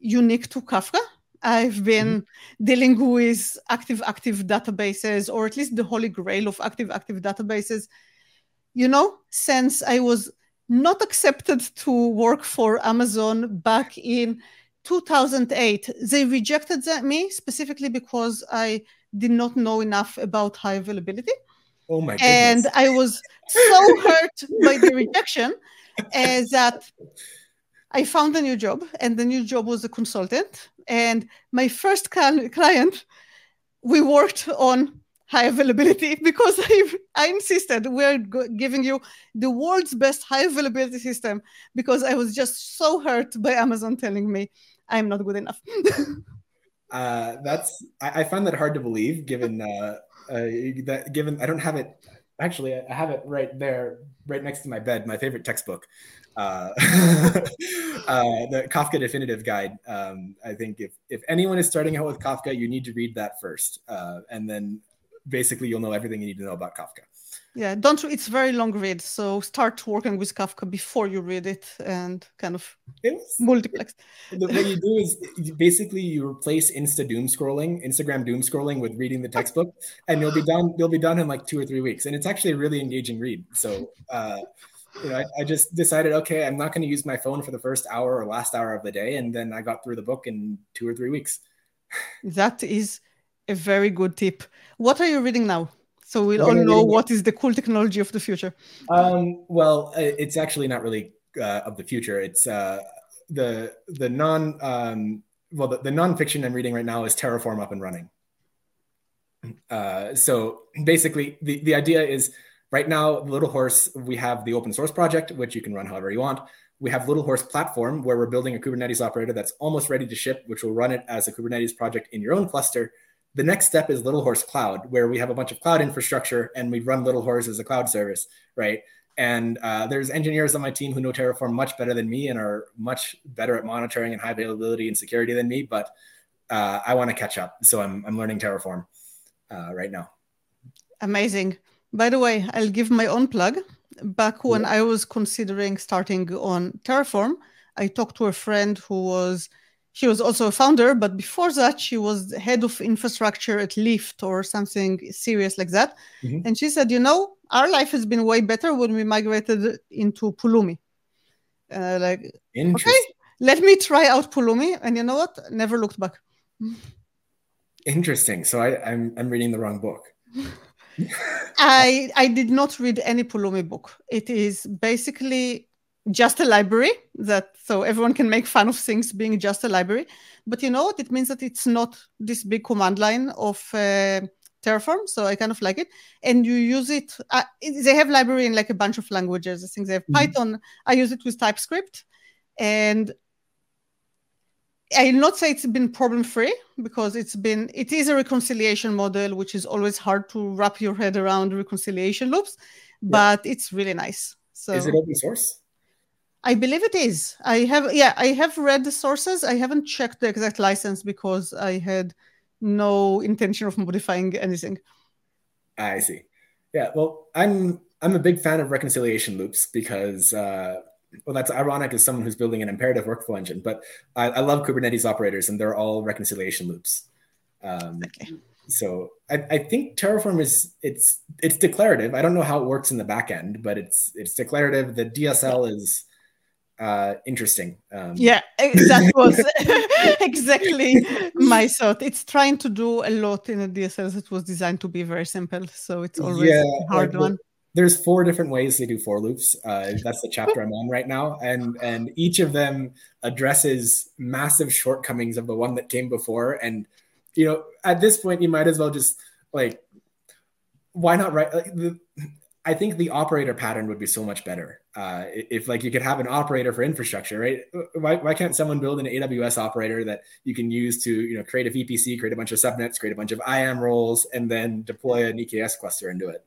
unique to Kafka. I've been mm-hmm. dealing with active active databases, or at least the holy grail of active active databases, you know, since I was not accepted to work for Amazon back in 2008. They rejected me specifically because I did not know enough about high availability. Oh my goodness. And I was so hurt by the rejection uh, that I found a new job, and the new job was a consultant. And my first client, we worked on high availability [laughs] because I, I insisted we're giving you the world's best high availability system because I was just so hurt by Amazon telling me I'm not good enough. [laughs] uh, that's I, I, find that hard to believe given uh, uh, that given I don't have it actually I have it right there right next to my bed my favorite textbook uh, [laughs] uh, the Kafka Definitive Guide. Um, I think if if anyone is starting out with Kafka, you need to read that first, uh, and then basically you'll know everything you need to know about Kafka. Yeah, don't. It's very long read, so start working with Kafka before you read it and kind of multiplex. [laughs] The, what you do is basically you replace Insta doom scrolling, Instagram doom scrolling with reading the textbook, and you'll be done. You'll be done in like two or three weeks, and it's actually a really engaging read. So. Uh, you know, I, I, just decided, okay, I'm not going to use my phone for the first hour or last hour of the day, and then I got through the book in two or three weeks. That is a very good tip. What are you reading now? So we'll all know what is the cool technology of the future. Um, well, it's actually not really uh, of the future. It's uh, the the non um, well the, the nonfiction I'm reading right now is Terraform up and running. Uh, so basically, the the idea is right now, Little Horse we have the open source project which you can run however you want. We have Little Horse platform where we're building a Kubernetes operator that's almost ready to ship, which will run it as a Kubernetes project in your own cluster the next step is Little Horse Cloud, where we have a bunch of cloud infrastructure and we run Little Horse as a cloud service, right? And uh, there's engineers on my team who know Terraform much better than me and are much better at monitoring and high availability and security than me. But uh, I want to catch up, so I'm I'm learning Terraform uh, right now. Amazing. By the way, I'll give my own plug. Back when yeah. I was considering starting on Terraform, I talked to a friend who was she was also a founder, but before that, she was head of infrastructure at Lyft or something serious like that. Mm-hmm. And she said, you know, our life has been way better when we migrated into Pulumi. Uh, like, okay, let me try out Pulumi, and you know what? Never looked back. Interesting. So I, I'm I'm reading the wrong book. [laughs] I I did not read any Pulumi book. It is basically just a library that so everyone can make fun of things being just a library. But you know what? It means that it's not this big command line of uh, terraform so i kind of like it. And you use it uh, they have library in like a bunch of languages. I think they have mm-hmm. python. I use it with typescript. And i'll not say it's been problem free because it's been it is a reconciliation model which is always hard to wrap your head around reconciliation loops but yeah. it's really nice so is it open source I believe it is. I have, yeah, I have read the sources. I haven't checked the exact license because I had no intention of modifying anything. I see. Yeah, well, I'm I'm a big fan of reconciliation loops because, uh, well, that's ironic as someone who's building an imperative workflow engine. But I, I love Kubernetes operators, and they're all reconciliation loops. Um, okay. So I, I think Terraform is it's it's declarative. I don't know how it works in the back end, but it's it's declarative. The DSL is uh, interesting. Um, yeah, that was [laughs] exactly my thought. It's trying to do a lot in a DSL that was designed to be very simple, so it's always yeah, a hard like one. There's four different ways to do for loops. Uh, that's the chapter I'm on right now, and and each of them addresses massive shortcomings of the one that came before. And you know, at this point, you might as well just like, why not write? Like, the, I think the operator pattern would be so much better. Uh, if like you could have an operator for infrastructure, right? Why, why can't someone build an AWS operator that you can use to, you know, create a VPC, create a bunch of subnets, create a bunch of IAM roles, and then deploy an EKS cluster into it?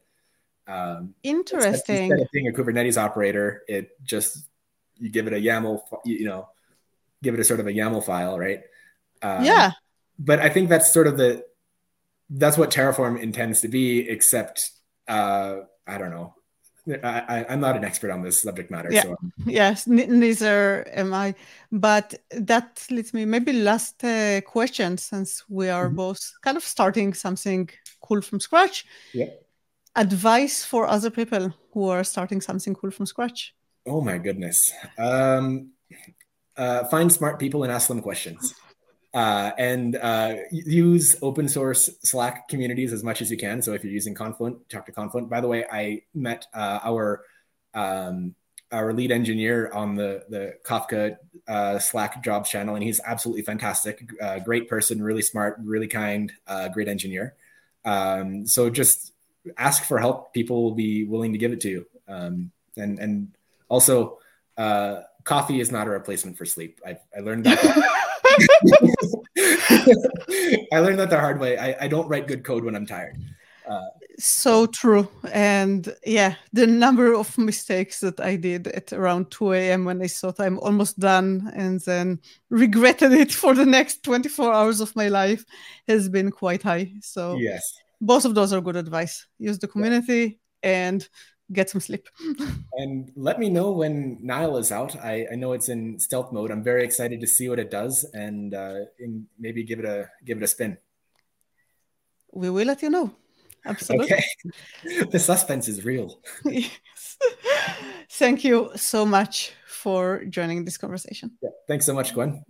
Um, Interesting. Instead of being a Kubernetes operator, it just you give it a YAML, you know, give it a sort of a YAML file, right? Um, yeah. But I think that's sort of the that's what Terraform intends to be, except uh, I don't know. I, am not an expert on this subject matter. Yeah. So. Yes, neither am I. But that leads me maybe last uh, question, since we are mm-hmm. both kind of starting something cool from scratch. Yeah. Advice for other people who are starting something cool from scratch. Oh my goodness. Um, uh, find smart people and ask them questions uh, and uh, use open source Slack communities as much as you can. So if you're using Confluent, talk to Confluent. By the way, I met uh, our um, our lead engineer on the the Kafka uh, Slack jobs channel, and he's absolutely fantastic. Uh, great person, really smart, really kind, great engineer. Um, so just ask for help; people will be willing to give it to you. Um, and and also, uh, coffee is not a replacement for sleep. I, I learned that. [laughs] I learned that the hard way. I, I don't write good code when I'm tired. Uh, so true. And yeah, the number of mistakes that I did at around 2 a.m. when I thought I'm almost done and then regretted it for the next 24 hours of my life has been quite high. So, yes, both of those are good advice. Use the community yeah. and get some sleep. [laughs] and let me know when Nile is out. I, I know it's in stealth mode. I'm very excited to see what it does and, uh, maybe give it a give it a spin. We will let you know. Absolutely. Okay. [laughs] the suspense is real. [laughs] yes. Thank you so much for joining this conversation. Yeah. Thanks so much, Gwen.